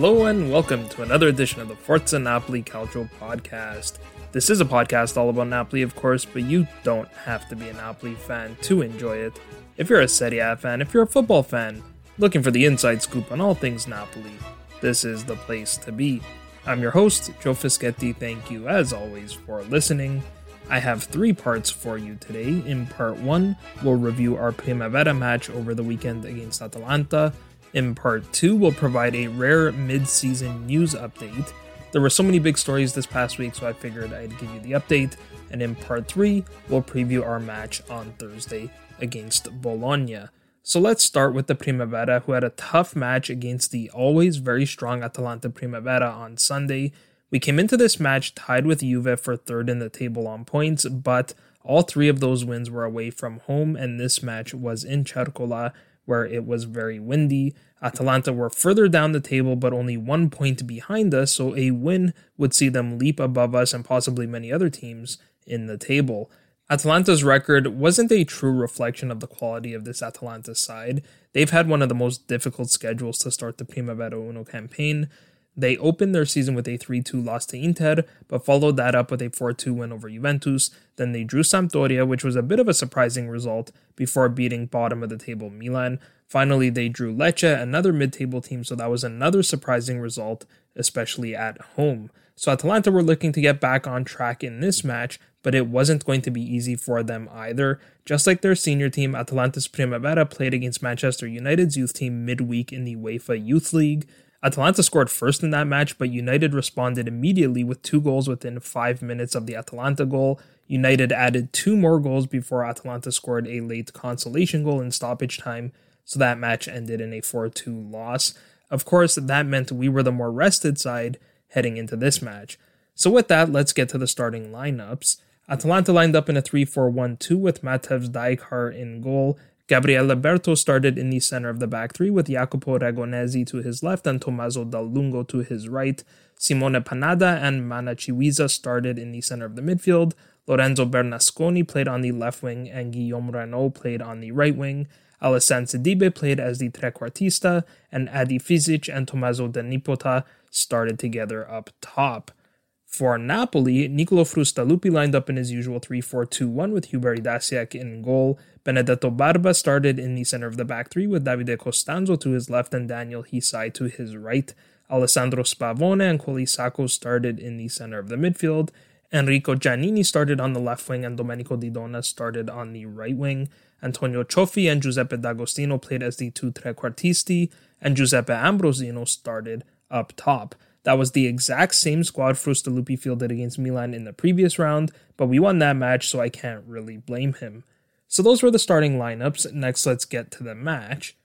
Hello and welcome to another edition of the Forza Napoli Calcio podcast. This is a podcast all about Napoli, of course, but you don't have to be a Napoli fan to enjoy it. If you're a Serie A fan, if you're a football fan, looking for the inside scoop on all things Napoli, this is the place to be. I'm your host, Joe Fischetti. Thank you, as always, for listening. I have three parts for you today. In part one, we'll review our Primavera match over the weekend against Atalanta. In part two, we'll provide a rare mid season news update. There were so many big stories this past week, so I figured I'd give you the update. And in part three, we'll preview our match on Thursday against Bologna. So let's start with the Primavera, who had a tough match against the always very strong Atalanta Primavera on Sunday. We came into this match tied with Juve for third in the table on points, but all three of those wins were away from home, and this match was in Cercola, where it was very windy. Atalanta were further down the table, but only one point behind us, so a win would see them leap above us and possibly many other teams in the table. Atalanta's record wasn't a true reflection of the quality of this Atalanta side. They've had one of the most difficult schedules to start the Primavera Uno campaign. They opened their season with a 3 2 loss to Inter, but followed that up with a 4 2 win over Juventus. Then they drew Sampdoria, which was a bit of a surprising result, before beating bottom of the table Milan. Finally, they drew Lecce, another mid table team, so that was another surprising result, especially at home. So Atalanta were looking to get back on track in this match, but it wasn't going to be easy for them either. Just like their senior team, Atalanta's Primavera played against Manchester United's youth team midweek in the UEFA Youth League. Atalanta scored first in that match, but United responded immediately with two goals within five minutes of the Atalanta goal. United added two more goals before Atalanta scored a late consolation goal in stoppage time, so that match ended in a 4 2 loss. Of course, that meant we were the more rested side heading into this match. So, with that, let's get to the starting lineups. Atalanta lined up in a 3 4 1 2 with Matevs Dajcar in goal. Gabriele Berto started in the center of the back three with Jacopo Ragonesi to his left and Tommaso Dal Lungo to his right. Simone Panada and Mannah Chiwisa started in the center of the midfield. Lorenzo Bernasconi played on the left wing and Guillaume Renault played on the right wing. Alessandro Sidibe played as the trequartista, and Adi Fizic and Tommaso De Nipoti started together up top. For Napoli, Nicolo Frustalupi lined up in his usual 3 4 2 1 with Hubert Idasiak in goal. Benedetto Barba started in the center of the back three with Davide Costanzo to his left and Daniel Hysaj to his right. Alessandro Spavone and Coli Saco started in the center of the midfield. Enrico Giannini started on the left wing and Domenico Di Donna started on the right wing. Antonio Cioffi and Giuseppe D'Agostino played as the two trequartisti, and Giuseppe Ambrosino started up top. That was the exact same squad Frustalupi fielded against Milan in the previous round, but we won that match, so I can't really blame him. So those were the starting lineups. Next, let's get to the match.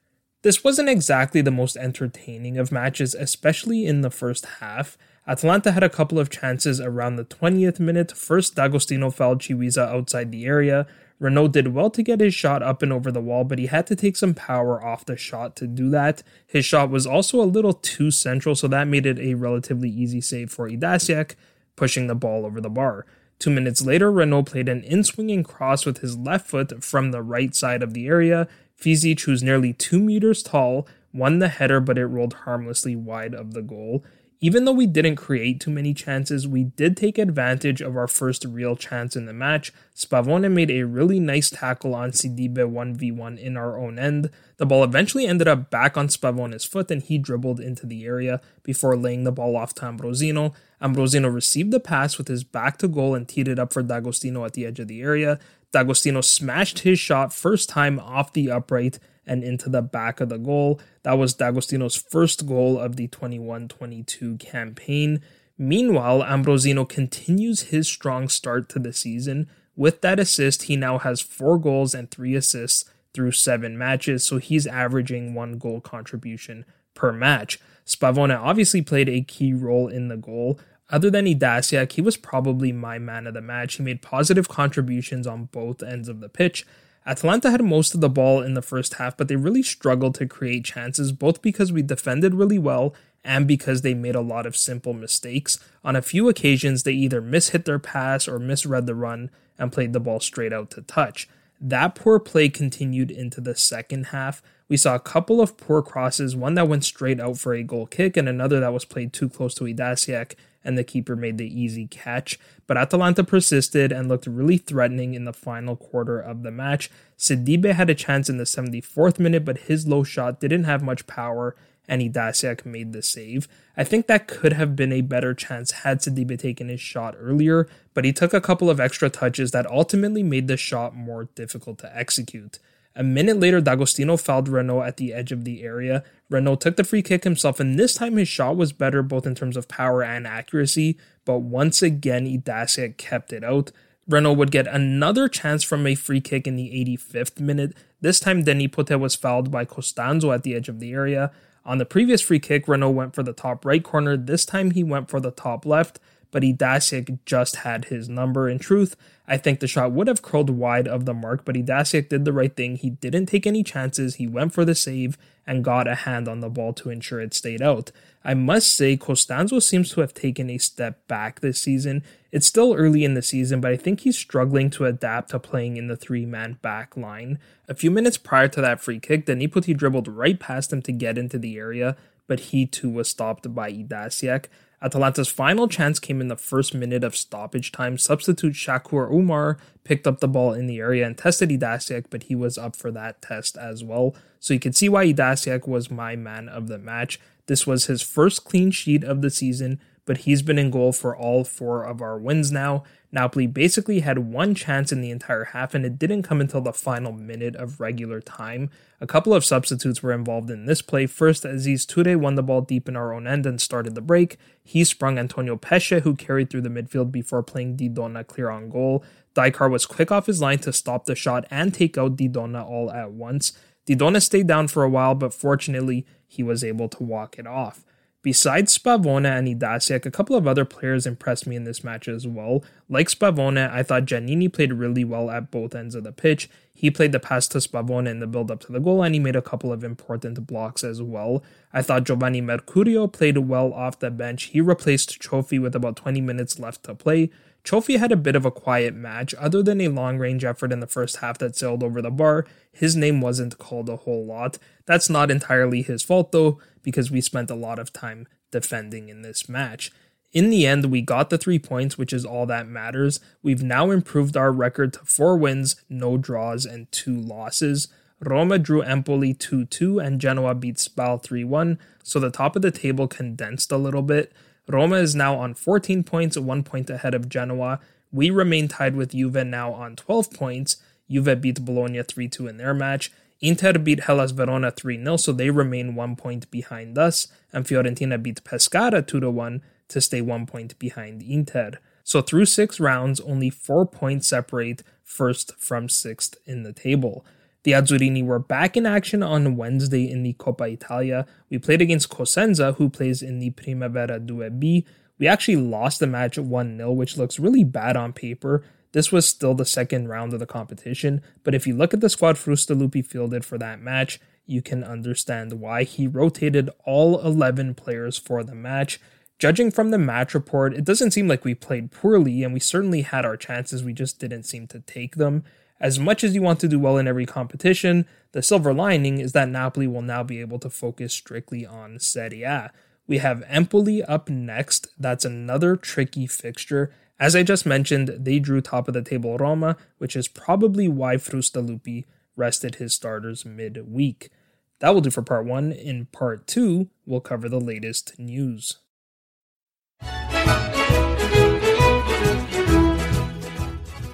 This wasn't exactly the most entertaining of matches, especially in the first half. Atalanta had a couple of chances around the 20th minute. First, D'Agostino fouled Chiwisa outside the area. Renault did well to get his shot up and over the wall, but he had to take some power off the shot to do that. His shot was also a little too central, so that made it a relatively easy save for Idasiak, pushing the ball over the bar. Two minutes later, Renault played an in swinging cross with his left foot from the right side of the area. Fizic, who's nearly two meters tall, won the header, but it rolled harmlessly wide of the goal. Even though we didn't create too many chances, we did take advantage of our first real chance in the match. Spavone made a really nice tackle on Sidibe 1v1 in our own end. The ball eventually ended up back on Spavone's foot and he dribbled into the area before laying the ball off to Ambrosino. Ambrosino received the pass with his back to goal and teed it up for D'Agostino at the edge of the area. D'Agostino smashed his shot first time off the upright and into the back of the goal. That was D'Agostino's first goal of the 21 22 campaign. Meanwhile, Ambrosino continues his strong start to the season. With that assist, he now has four goals and three assists through seven matches, so he's averaging one goal contribution per match. Spavone obviously played a key role in the goal. Other than Idasiak, he was probably my man of the match. He made positive contributions on both ends of the pitch. Atalanta had most of the ball in the first half, but they really struggled to create chances, both because we defended really well and because they made a lot of simple mistakes. On a few occasions, they either mishit their pass or misread the run and played the ball straight out to touch. That poor play continued into the second half. We saw a couple of poor crosses, one that went straight out for a goal kick, and another that was played too close to Idasiak and the keeper made the easy catch. But Atalanta persisted and looked really threatening in the final quarter of the match. Sidibe had a chance in the 74th minute, but his low shot didn't have much power and Idasiak made the save. I think that could have been a better chance had Sidibe taken his shot earlier, but he took a couple of extra touches that ultimately made the shot more difficult to execute. A minute later, D'Agostino fouled Renault at the edge of the area. Renault took the free kick himself, and this time his shot was better both in terms of power and accuracy, but once again, Idasiak kept it out. Renault would get another chance from a free kick in the 85th minute. This time, De Nipoti was fouled by Costanzo at the edge of the area. On the previous free kick, Renault went for the top right corner. This time, he went for the top left but Idasiak just had his number. In truth, I think the shot would have curled wide of the mark, but Idasiak did the right thing. He didn't take any chances. He went for the save and got a hand on the ball to ensure it stayed out. I must say, Costanzo seems to have taken a step back this season. It's still early in the season, but I think he's struggling to adapt to playing in the three man back line. A few minutes prior to that free kick, De Nipoti dribbled right past him to get into the area, but he too was stopped by Idasiak. Atalanta's final chance came in the first minute of stoppage time. Substitute Shakur Umar picked up the ball in the area and tested Idasiak, but he was up for that test as well. So you can see why Idasiak was my man of the match. This was his first clean sheet of the season, but he's been in goal for all four of our wins now. Napoli basically had one chance in the entire half, and it didn't come until the final minute of regular time. A couple of substitutes were involved in this play. First, Aziz Toure won the ball deep in our own end and started the break. He sprung Antonio Pesce, who carried through the midfield before playing Di Donna clear on goal. Dajcar was quick off his line to stop the shot and take out Di Donna all at once. Di Donna stayed down for a while, but fortunately, he was able to walk it off. Besides Spavone and Idasiak, a couple of other players impressed me in this match as well. Like Spavone, I thought Giannini played really well at both ends of the pitch. He played the pass to Spavone in the build up to the goal, and he made a couple of important blocks as well. I thought Giovanni Mercurio played well off the bench. He replaced Cioffi with about 20 minutes left to play. Cioffi had a bit of a quiet match. Other than a long range effort in the first half that sailed over the bar, his name wasn't called a whole lot. That's not entirely his fault though, because we spent a lot of time defending in this match. In the end, we got the three points, which is all that matters. We've now improved our record to four wins, no draws, and two losses. Roma drew Empoli 2 2, and Genoa beat Spal 3 1, so the top of the table condensed a little bit. Roma is now on 14 points, one point ahead of Genoa. We remain tied with Juve now on 12 points. Juve beat Bologna 3 2 in their match. Inter beat Hellas Verona 3 0, so they remain one point behind us. And Fiorentina beat Pescara 2 1 to stay one point behind Inter. So through six rounds, only four points separate first from sixth in the table. The Azzurrini were back in action on Wednesday in the Coppa Italia. We played against Cosenza, who plays in the Primavera 2B. We actually lost the match 1 0, which looks really bad on paper. This was still the second round of the competition, but if you look at the squad Frustalupi fielded for that match, you can understand why he rotated all 11 players for the match. Judging from the match report, it doesn't seem like we played poorly, and we certainly had our chances, we just didn't seem to take them. As much as you want to do well in every competition, the silver lining is that Napoli will now be able to focus strictly on Serie A. We have Empoli up next. That's another tricky fixture. As I just mentioned, they drew top of the table Roma, which is probably why Frustalupi rested his starters mid-week. That will do for part one. In part two, we'll cover the latest news.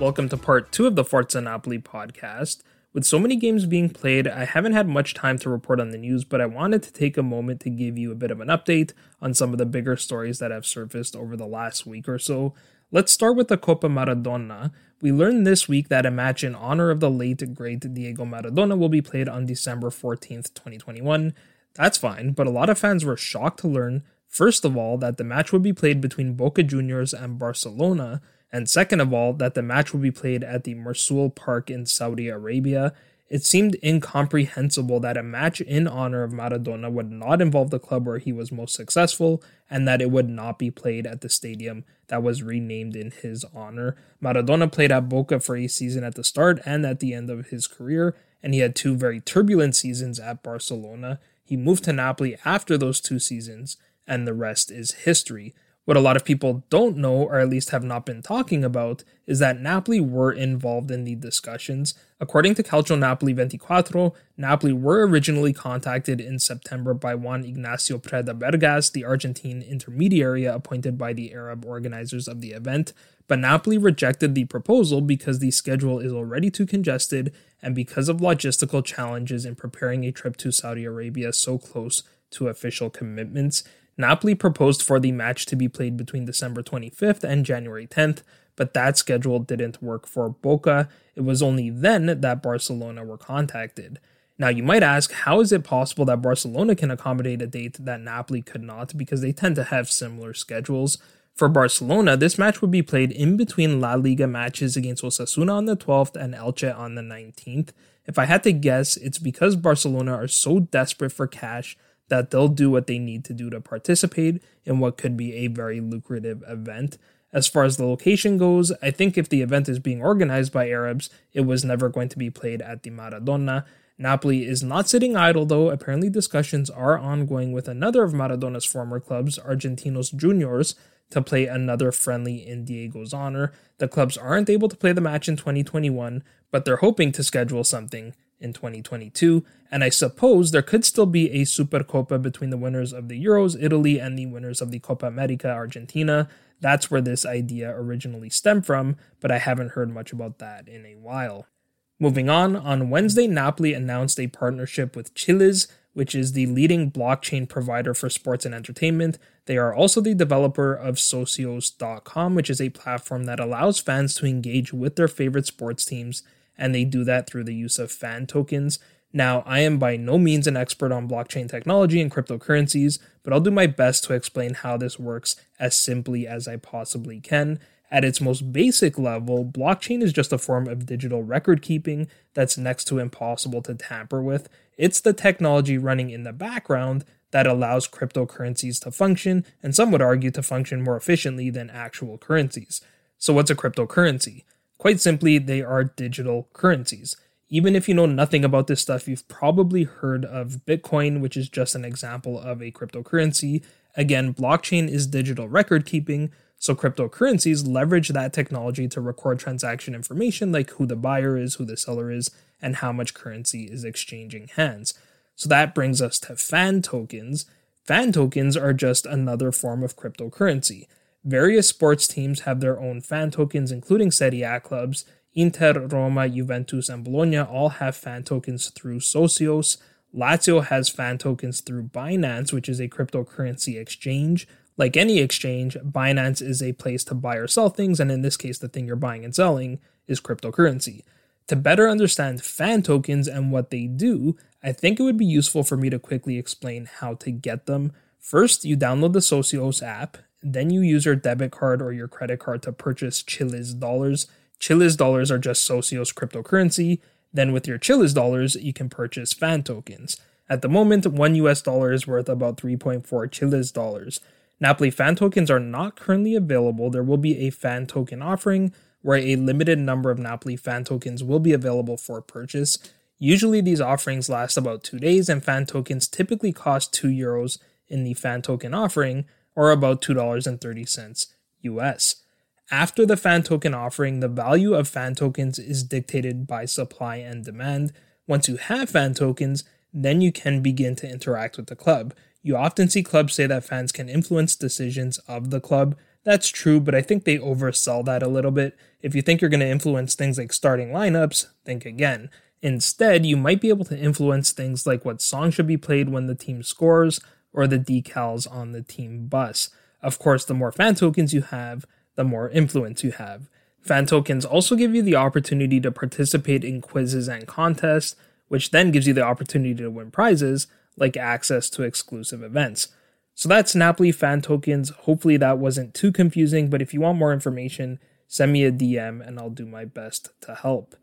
Welcome to part two of the Forza Napoli podcast. With so many games being played, I haven't had much time to report on the news, but I wanted to take a moment to give you a bit of an update on some of the bigger stories that have surfaced over the last week or so. Let's start with the Copa Maradona. We learned this week that a match in honor of the late great Diego Maradona will be played on December 14th, 2021. That's fine, but a lot of fans were shocked to learn, first of all, that the match would be played between Boca Juniors and Barcelona and second of all, that the match would be played at the Mrsool Park in Saudi Arabia. It seemed incomprehensible that a match in honor of Maradona would not involve the club where he was most successful, and that it would not be played at the stadium that was renamed in his honor. Maradona played at Boca for a season at the start and at the end of his career, and he had two very turbulent seasons at Barcelona. He moved to Napoli after those two seasons, and the rest is history. What a lot of people don't know, or at least have not been talking about, is that Napoli were involved in the discussions. According to Calcio Napoli 24, Napoli were originally contacted in September by Juan Ignacio Preda Bergas, the Argentine intermediary appointed by the Arab organizers of the event, but Napoli rejected the proposal because the schedule is already too congested and because of logistical challenges in preparing a trip to Saudi Arabia so close to official commitments. Napoli proposed for the match to be played between December 25th and January 10th, but that schedule didn't work for Boca. It was only then that Barcelona were contacted. Now, you might ask, how is it possible that Barcelona can accommodate a date that Napoli could not? Because they tend to have similar schedules. For Barcelona, this match would be played in between La Liga matches against Osasuna on the 12th and Elche on the 19th. If I had to guess, it's because Barcelona are so desperate for cash that they'll do what they need to do to participate in what could be a very lucrative event. As far as the location goes, I think if the event is being organized by Arabs, it was never going to be played at the Maradona. Napoli is not sitting idle though. Apparently, discussions are ongoing with another of Maradona's former clubs, Argentinos Juniors, to play another friendly in Diego's honor. The clubs aren't able to play the match in 2021, but they're hoping to schedule something in 2022. And I suppose there could still be a Supercopa between the winners of the Euros, Italy, and the winners of the Copa America, Argentina. That's where this idea originally stemmed from, but I haven't heard much about that in a while. Moving on, on Wednesday, Napoli announced a partnership with Chiliz, which is the leading blockchain provider for sports and entertainment. They are also the developer of Socios.com, which is a platform that allows fans to engage with their favorite sports teams and they do that through the use of fan tokens. Now, I am by no means an expert on blockchain technology and cryptocurrencies, but I'll do my best to explain how this works as simply as I possibly can. At its most basic level, blockchain is just a form of digital record keeping that's next to impossible to tamper with. It's the technology running in the background that allows cryptocurrencies to function, and some would argue to function more efficiently than actual currencies. So, what's a cryptocurrency? Quite simply, they are digital currencies. Even if you know nothing about this stuff, you've probably heard of Bitcoin, which is just an example of a cryptocurrency. Again, blockchain is digital record keeping, so cryptocurrencies leverage that technology to record transaction information like who the buyer is, who the seller is, and how much currency is exchanging hands. So that brings us to fan tokens. Fan tokens are just another form of cryptocurrency. Various sports teams have their own fan tokens, including Serie A clubs. Inter, Roma, Juventus, and Bologna all have fan tokens through Socios. Lazio has fan tokens through Binance, which is a cryptocurrency exchange. Like any exchange, Binance is a place to buy or sell things, and in this case, the thing you're buying and selling is cryptocurrency. To better understand fan tokens and what they do, I think it would be useful for me to quickly explain how to get them. First, you download the Socios app, then you use your debit card or your credit card to purchase Chiliz dollars. Chiliz dollars are just Socios cryptocurrency. Then with your Chiliz dollars, you can purchase fan tokens. At the moment, one US dollar is worth about 3.4 Chiliz dollars. Napoli fan tokens are not currently available. There will be a fan token offering where a limited number of Napoli fan tokens will be available for purchase. Usually, these offerings last about two days, and fan tokens typically cost 2 euros in the fan token offering, or about $2.30 US. After the fan token offering, the value of fan tokens is dictated by supply and demand. Once you have fan tokens, then you can begin to interact with the club. You often see clubs say that fans can influence decisions of the club. That's true, but I think they oversell that a little bit. If you think you're going to influence things like starting lineups, think again. Instead, you might be able to influence things like what song should be played when the team scores or the decals on the team bus. Of course, the more fan tokens you have, the more influence you have. Fan tokens also give you the opportunity to participate in quizzes and contests, which then gives you the opportunity to win prizes like access to exclusive events. So that's Napoli fan tokens. Hopefully that wasn't too confusing, but if you want more information, send me a DM and I'll do my best to help.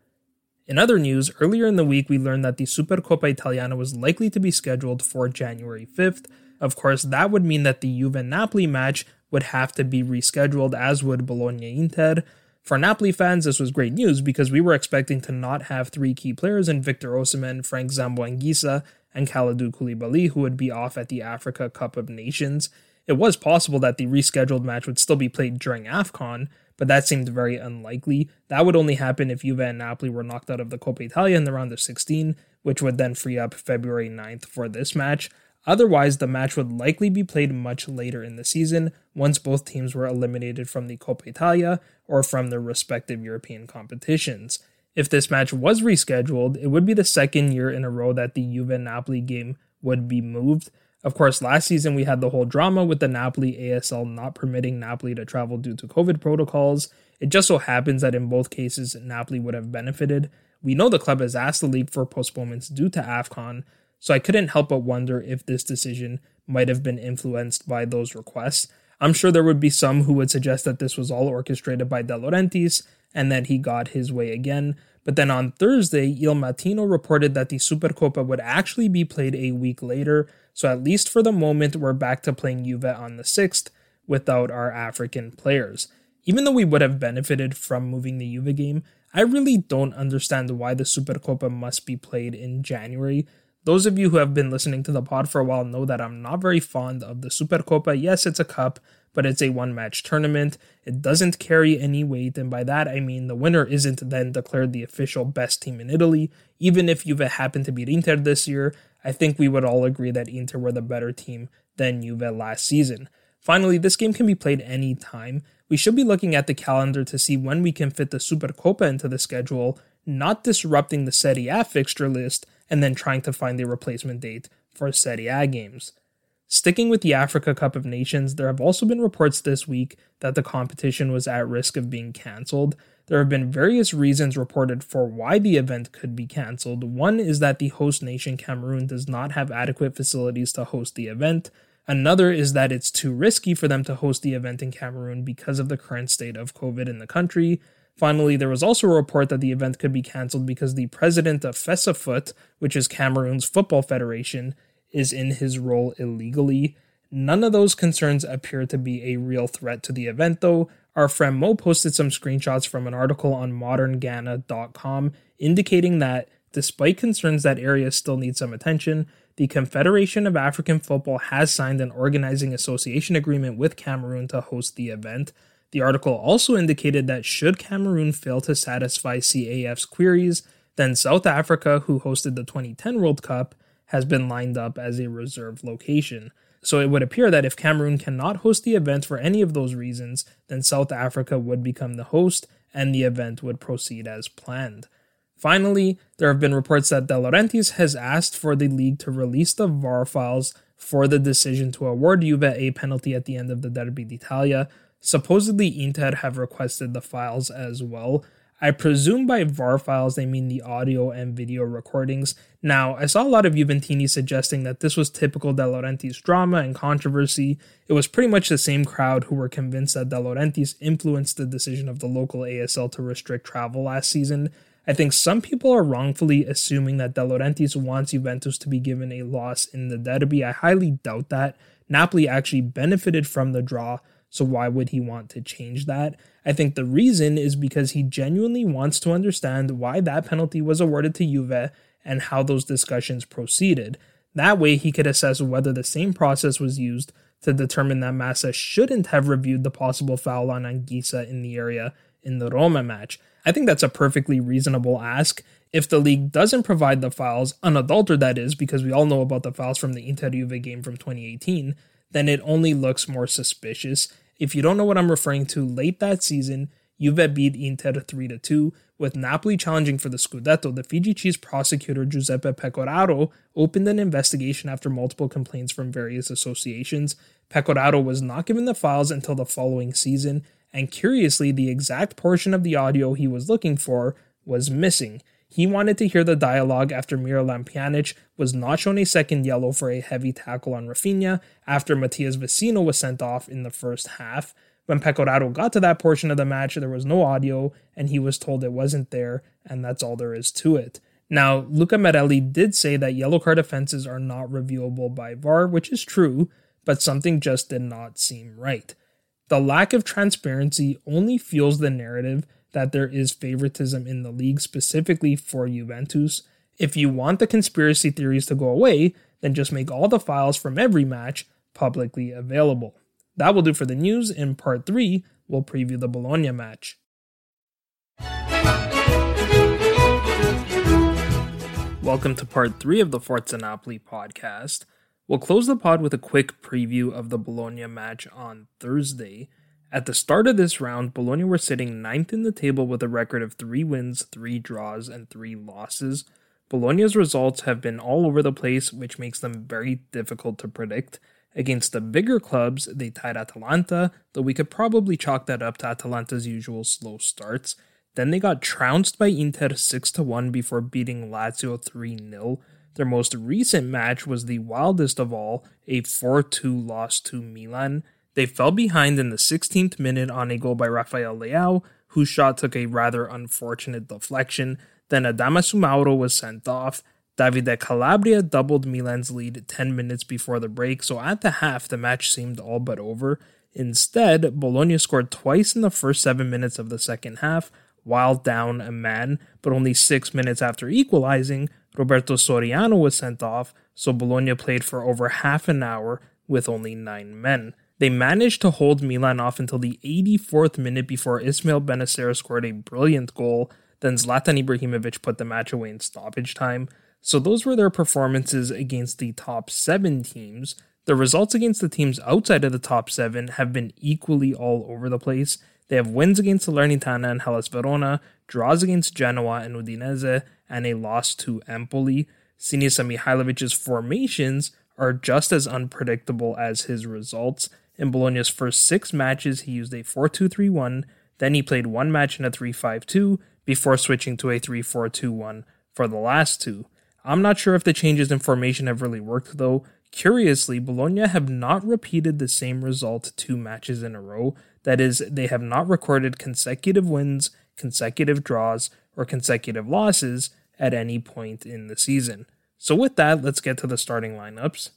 In other news, earlier in the week we learned that the Supercoppa Italiana was likely to be scheduled for January 5th. Of course, that would mean that the Juve Napoli match would have to be rescheduled, as would Bologna Inter. For Napoli fans, this was great news because we were expecting to not have three key players in Victor Osimhen, Frank Zambo Anguissa, and Kalidou Koulibaly, who would be off at the Africa Cup of Nations. It was possible that the rescheduled match would still be played during AFCON, but that seemed very unlikely. That would only happen if Juve and Napoli were knocked out of the Coppa Italia in the round of 16, which would then free up February 9th for this match. Otherwise, the match would likely be played much later in the season, once both teams were eliminated from the Coppa Italia or from their respective European competitions. If this match was rescheduled, it would be the second year in a row that the Juve Napoli game would be moved. Of course, last season we had the whole drama with the Napoli ASL not permitting Napoli to travel due to COVID protocols. It just so happens that in both cases, Napoli would have benefited. We know the club has asked the league for postponements due to AFCON, so I couldn't help but wonder if this decision might have been influenced by those requests. I'm sure there would be some who would suggest that this was all orchestrated by De Laurentiis and that he got his way again. But then on Thursday, Il Mattino reported that the Supercoppa would actually be played a week later, so at least for the moment, we're back to playing Juve on the 6th without our African players. Even though we would have benefited from moving the Juve game, I really don't understand why the Supercoppa must be played in January. Those of you who have been listening to the pod for a while know that I'm not very fond of the Supercoppa. Yes, it's a cup, but it's a one match tournament. It doesn't carry any weight, and by that I mean the winner isn't then declared the official best team in Italy. Even if Juve happened to beat Inter this year, I think we would all agree that Inter were the better team than Juve last season. Finally, this game can be played any time. We should be looking at the calendar to see when we can fit the Supercoppa into the schedule, not disrupting the Serie A fixture list and then trying to find a replacement date for Serie A games. Sticking with the Africa Cup of Nations, there have also been reports this week that the competition was at risk of being cancelled. There have been various reasons reported for why the event could be cancelled. One is that the host nation, Cameroon, does not have adequate facilities to host the event. Another is that it's too risky for them to host the event in Cameroon because of the current state of COVID in the country. Finally, there was also a report that the event could be cancelled because the president of FECAFOOT, which is Cameroon's football federation, is in his role illegally. None of those concerns appear to be a real threat to the event, though. Our friend Mo posted some screenshots from an article on modernghana.com indicating that, despite concerns that areas still need some attention, the Confederation of African Football has signed an organizing association agreement with Cameroon to host the event. The article also indicated that should Cameroon fail to satisfy CAF's queries, then South Africa, who hosted the 2010 World Cup, has been lined up as a reserve location. So it would appear that if Cameroon cannot host the event for any of those reasons, then South Africa would become the host and the event would proceed as planned. Finally, there have been reports that De Laurentiis has asked for the league to release the VAR files for the decision to award Juve a penalty at the end of the Derby d'Italia. Supposedly, Inter have requested the files as well. I presume by VAR files they mean the audio and video recordings. Now, I saw a lot of Juventini suggesting that this was typical De Laurentiis drama and controversy. It was pretty much the same crowd who were convinced that De Laurentiis influenced the decision of the local ASL to restrict travel last season. I think some people are wrongfully assuming that De Laurentiis wants Juventus to be given a loss in the derby. I highly doubt that. Napoli actually benefited from the draw, so why would he want to change that? I think the reason is because he genuinely wants to understand why that penalty was awarded to Juve and how those discussions proceeded. That way, he could assess whether the same process was used to determine that Massa shouldn't have reviewed the possible foul on Anguissa in the area in the Roma match. I think that's a perfectly reasonable ask. If the league doesn't provide the files, unadulterated that is, because we all know about the files from the Inter Juve game from 2018, then it only looks more suspicious. If you don't know what I'm referring to, late that season, Juve beat Inter 3 2. With Napoli challenging for the Scudetto, the FIGC's prosecutor Giuseppe Pecoraro opened an investigation after multiple complaints from various associations. Pecoraro was not given the files until the following season, and curiously, the exact portion of the audio he was looking for was missing. He wanted to hear the dialogue after Miralem Pjanic was not shown a second yellow for a heavy tackle on Rafinha after Matias Vecino was sent off in the first half. When Pecoraro got to that portion of the match, there was no audio, and he was told it wasn't there, and that's all there is to it. Now, Luca Marelli did say that yellow card offenses are not reviewable by VAR, which is true, but something just did not seem right. The lack of transparency only fuels the narrative that there is favoritism in the league specifically for Juventus. If you want the conspiracy theories to go away, then just make all the files from every match publicly available. That will do for the news. In part 3, we'll preview the Bologna match. Welcome to part 3 of the Forza Napoli podcast. We'll close the pod with a quick preview of the Bologna match on Thursday. At the start of this round, Bologna were sitting ninth in the table with a record of three wins, three draws, and three losses. Bologna's results have been all over the place, which makes them very difficult to predict. Against the bigger clubs, they tied Atalanta, though we could probably chalk that up to Atalanta's usual slow starts. Then they got trounced by Inter 6 1 before beating Lazio 3 0. Their most recent match was the wildest of all, a 4 2 loss to Milan. They fell behind in the 16th minute on a goal by Rafael Leao, whose shot took a rather unfortunate deflection. Then Adama Soumaoro was sent off. Davide Calabria doubled Milan's lead 10 minutes before the break, so at the half, the match seemed all but over. Instead, Bologna scored twice in the first seven minutes of the second half, while down a man, but only six minutes after equalizing, Roberto Soriano was sent off, so Bologna played for over half an hour with only nine men. They managed to hold Milan off until the 84th minute before Ismail Bennacer scored a brilliant goal. Then Zlatan Ibrahimovic put the match away in stoppage time. So those were their performances against the top seven teams. The results against the teams outside of the top seven have been equally all over the place. They have wins against Salernitana and Hellas Verona, draws against Genoa and Udinese, and a loss to Empoli. Sinisa Mihailovic's formations are just as unpredictable as his results. In Bologna's first six matches, he used a 4 2 3 1, then he played one match in a 3 5 2 before switching to a 3 4 2 1 for the last two. I'm not sure if the changes in formation have really worked though. Curiously, Bologna have not repeated the same result two matches in a row. That is, they have not recorded consecutive wins, consecutive draws, or consecutive losses at any point in the season. So, with that, let's get to the starting lineups.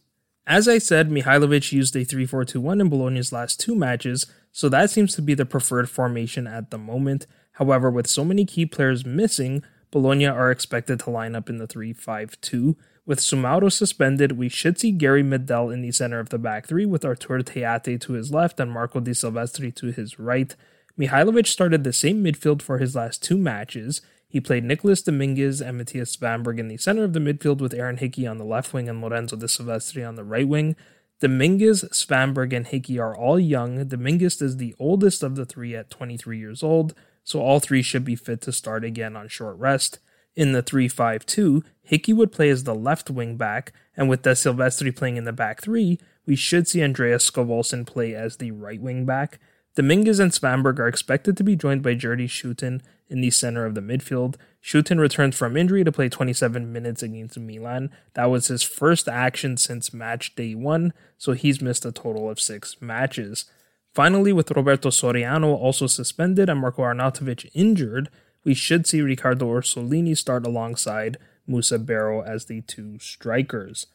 As I said, Mihailovic used a 3 4 2 1 in Bologna's last two matches, so that seems to be the preferred formation at the moment. However, with so many key players missing, Bologna are expected to line up in the 3 5 2. With Soumaoro suspended, we should see Gary Medel in the center of the back three, with Artur Theate to his left and Marco De Silvestri to his right. Mihailovic started the same midfield for his last two matches, he played Nicolas Dominguez and Mattias Svanberg in the center of the midfield with Aaron Hickey on the left wing and Lorenzo De Silvestri on the right wing. Dominguez, Svanberg, and Hickey are all young. Dominguez is the oldest of the three at 23 years old, so all three should be fit to start again on short rest. In the 3 5 2, Hickey would play as the left wing back, and with De Silvestri playing in the back three, we should see Andreas Skov Olsen play as the right wing back. Dominguez and Svanberg are expected to be joined by Jerdy Schouten in the center of the midfield. Schouten returned from injury to play 27 minutes against Milan. That was his first action since match day one, so he's missed a total of six matches. Finally, with Roberto Soriano also suspended and Marko Arnautovic injured, we should see Riccardo Orsolini start alongside Musa Barrow as the two strikers.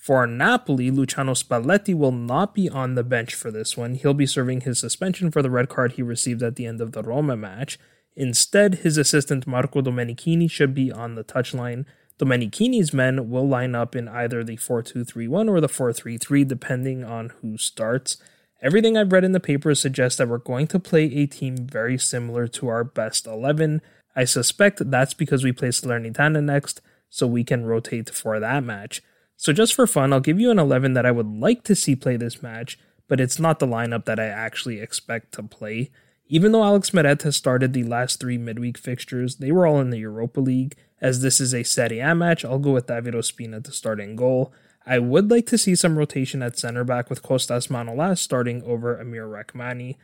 For Napoli, Luciano Spalletti will not be on the bench for this one. He'll be serving his suspension for the red card he received at the end of the Roma match. Instead, his assistant Marco Domenichini should be on the touchline. Domenichini's men will line up in either the 4 2 3 1 or the 4 3 3, depending on who starts. Everything I've read in the papers suggests that we're going to play a team very similar to our best 11. I suspect that's because we play Salernitana next, so we can rotate for that match. So just for fun, I'll give you an 11 that I would like to see play this match, but it's not the lineup that I actually expect to play. Even though Alex Meret has started the last three midweek fixtures, they were all in the Europa League. As this is a Serie A match, I'll go with David Ospina to start in goal. I would like to see some rotation at center back with Costas Manolas starting over Amir Rrahmani.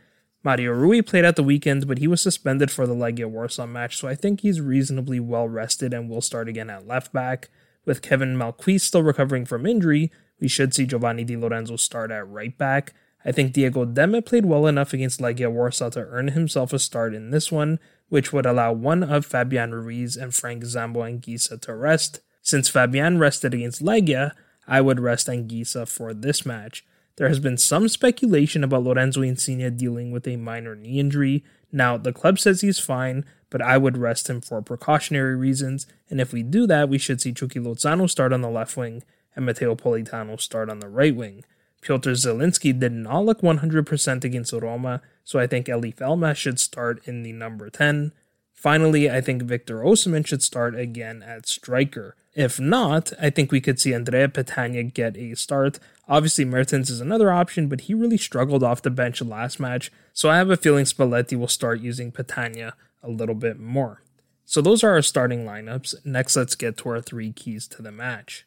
Mario Rui played at the weekend, but he was suspended for the Legia Warsaw match, so I think he's reasonably well rested and will start again at left back. With Kevin Malcuit still recovering from injury, we should see Giovanni Di Lorenzo start at right back. I think Diego Demme played well enough against Legia Warsaw to earn himself a start in this one, which would allow one of Fabian Ruiz and Frank Zambo Anguissa to rest. Since Fabian rested against Legia, I would rest Anguissa for this match. There has been some speculation about Lorenzo Insigne dealing with a minor knee injury. Now, the club says he's fine, but I would rest him for precautionary reasons, and if we do that, we should see Chucky Lozano start on the left wing and Matteo Politano start on the right wing. Piotr Zielinski did not look 100% against Roma, so I think Eljif Elmas should start in the number 10. Finally, I think Victor Osimhen should start again at striker. If not, I think we could see Andrea Petagna get a start. Obviously, Mertens is another option, but he really struggled off the bench last match, so I have a feeling Spalletti will start using Petagna a little bit more. So those are our starting lineups. Next, let's get to our three keys to the match.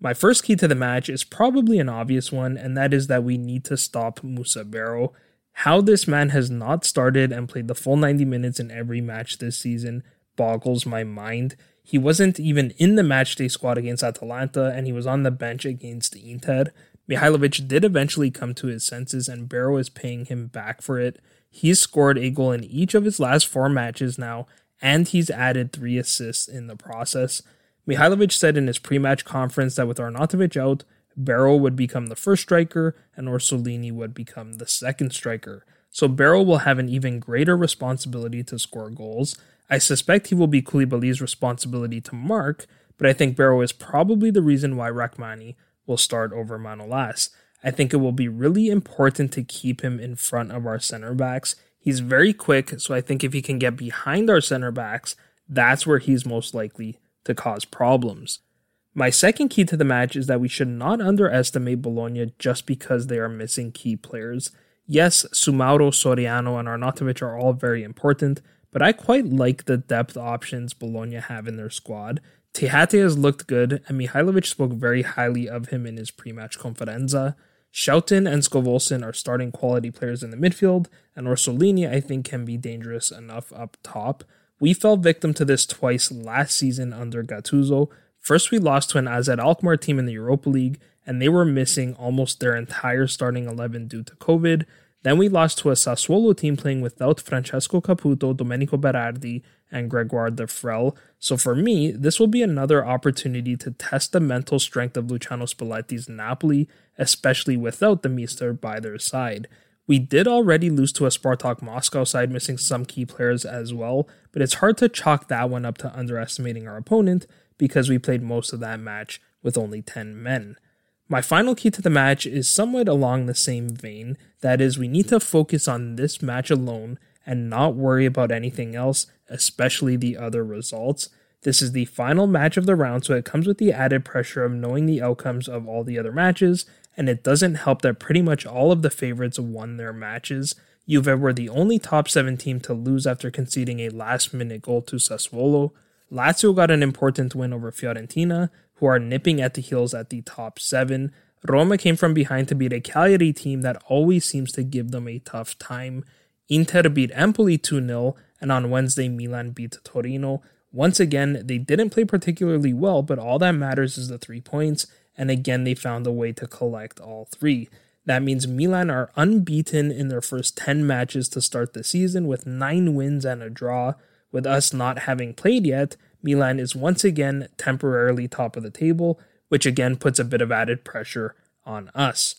My first key to the match is probably an obvious one, and that is that we need to stop Musa Barrow. How this man has not started and played the full 90 minutes in every match this season boggles my mind. He wasn't even in the matchday squad against Atalanta, and he was on the bench against Inter. Mihailovic did eventually come to his senses, and Barrow is paying him back for it. He's scored a goal in each of his last four matches now, and he's added three assists in the process. Mihailovic said in his pre match conference that with Arnautovic out, Barrow would become the first striker and Orsolini would become the second striker. So Barrow will have an even greater responsibility to score goals. I suspect he will be Koulibaly's responsibility to mark, but I think Barrow is probably the reason why Rrahmani will start over Manolas. I think it will be really important to keep him in front of our center backs. He's very quick, so I think if he can get behind our center backs, that's where he's most likely to cause problems. My second key to the match is that we should not underestimate Bologna just because they are missing key players. Yes, Soumaoro, Soriano, and Arnautovic are all very important, but I quite like the depth options Bologna have in their squad. Theate has looked good, and Mihailovic spoke very highly of him in his pre-match conferenza. Schouten and Skov Olsen are starting quality players in the midfield, and Orsolini I think can be dangerous enough up top. We fell victim to this twice last season under Gattuso. First, we lost to an AZ Alkmaar team in the Europa League, and they were missing almost their entire starting 11 due to COVID. Then we lost to a Sassuolo team playing without Francesco Caputo, Domenico Berardi, and Gregoire Defrel. So for me, this will be another opportunity to test the mental strength of Luciano Spalletti's Napoli, especially without the Mister by their side. We did already lose to a Spartak Moscow side, missing some key players as well, but it's hard to chalk that one up to underestimating our opponent because we played most of that match with only 10 men. My final key to the match is somewhat along the same vein that is, we need to focus on this match alone and not worry about anything else, especially the other results. This is the final match of the round, so it comes with the added pressure of knowing the outcomes of all the other matches and it doesn't help that pretty much all of the favorites won their matches. Juve were the only top 7 team to lose after conceding a last minute goal to Sassuolo. Lazio got an important win over Fiorentina, who are nipping at the heels at the top 7. Roma came from behind to beat a Cagliari team that always seems to give them a tough time. Inter beat Empoli 2 0 and on Wednesday, Milan beat Torino. Once again, they didn't play particularly well, but all that matters is the three points, and again, they found a way to collect all three. That means Milan are unbeaten in their first 10 matches to start the season with 9 wins and a draw. With us not having played yet, Milan is once again temporarily top of the table, which again puts a bit of added pressure on us.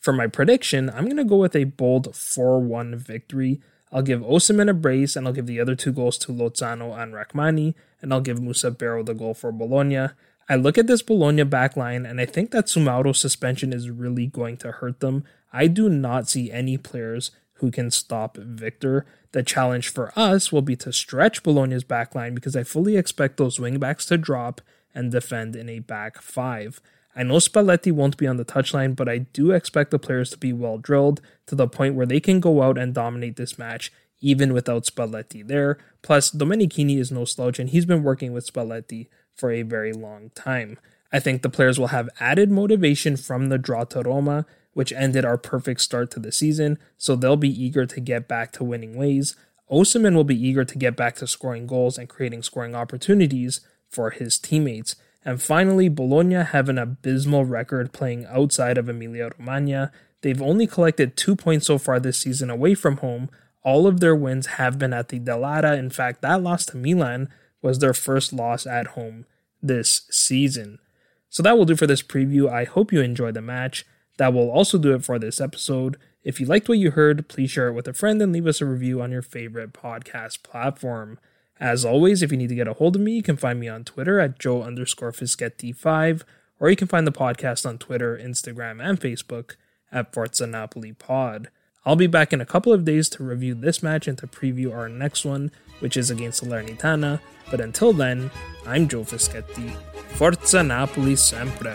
For my prediction, I'm going to go with a bold 4 1 victory. I'll give Osimhen a brace, and I'll give the other two goals to Lozano and Rrahmani, and I'll give Musa Barrow the goal for Bologna. I look at this Bologna backline, and I think that Soumaoro's suspension is really going to hurt them. I do not see any players who can stop Victor. The challenge for us will be to stretch Bologna's backline because I fully expect those wingbacks to drop and defend in a back five. I know Spalletti won't be on the touchline, but I do expect the players to be well drilled to the point where they can go out and dominate this match even without Spalletti there. Plus, Domenichini is no slouch and he's been working with Spalletti for a very long time. I think the players will have added motivation from the draw to Roma, which ended our perfect start to the season, so they'll be eager to get back to winning ways. Osimhen will be eager to get back to scoring goals and creating scoring opportunities for his teammates. And finally, Bologna have an abysmal record playing outside of Emilia Romagna. They've only collected two points so far this season away from home. All of their wins have been at the Dall'Ara. In fact, that loss to Milan was their first loss at home this season. So that will do for this preview. I hope you enjoyed the match. That will also do it for this episode. If you liked what you heard, please share it with a friend and leave us a review on your favorite podcast platform. As always, if you need to get a hold of me, you can find me on Twitter at Joe underscore Fischetti5, or you can find the podcast on Twitter, Instagram, and Facebook at Forza Napoli Pod. I'll be back in a couple of days to review this match and to preview our next one, which is against Salernitana. But until then, I'm Joe Fischetti. Forza Napoli sempre!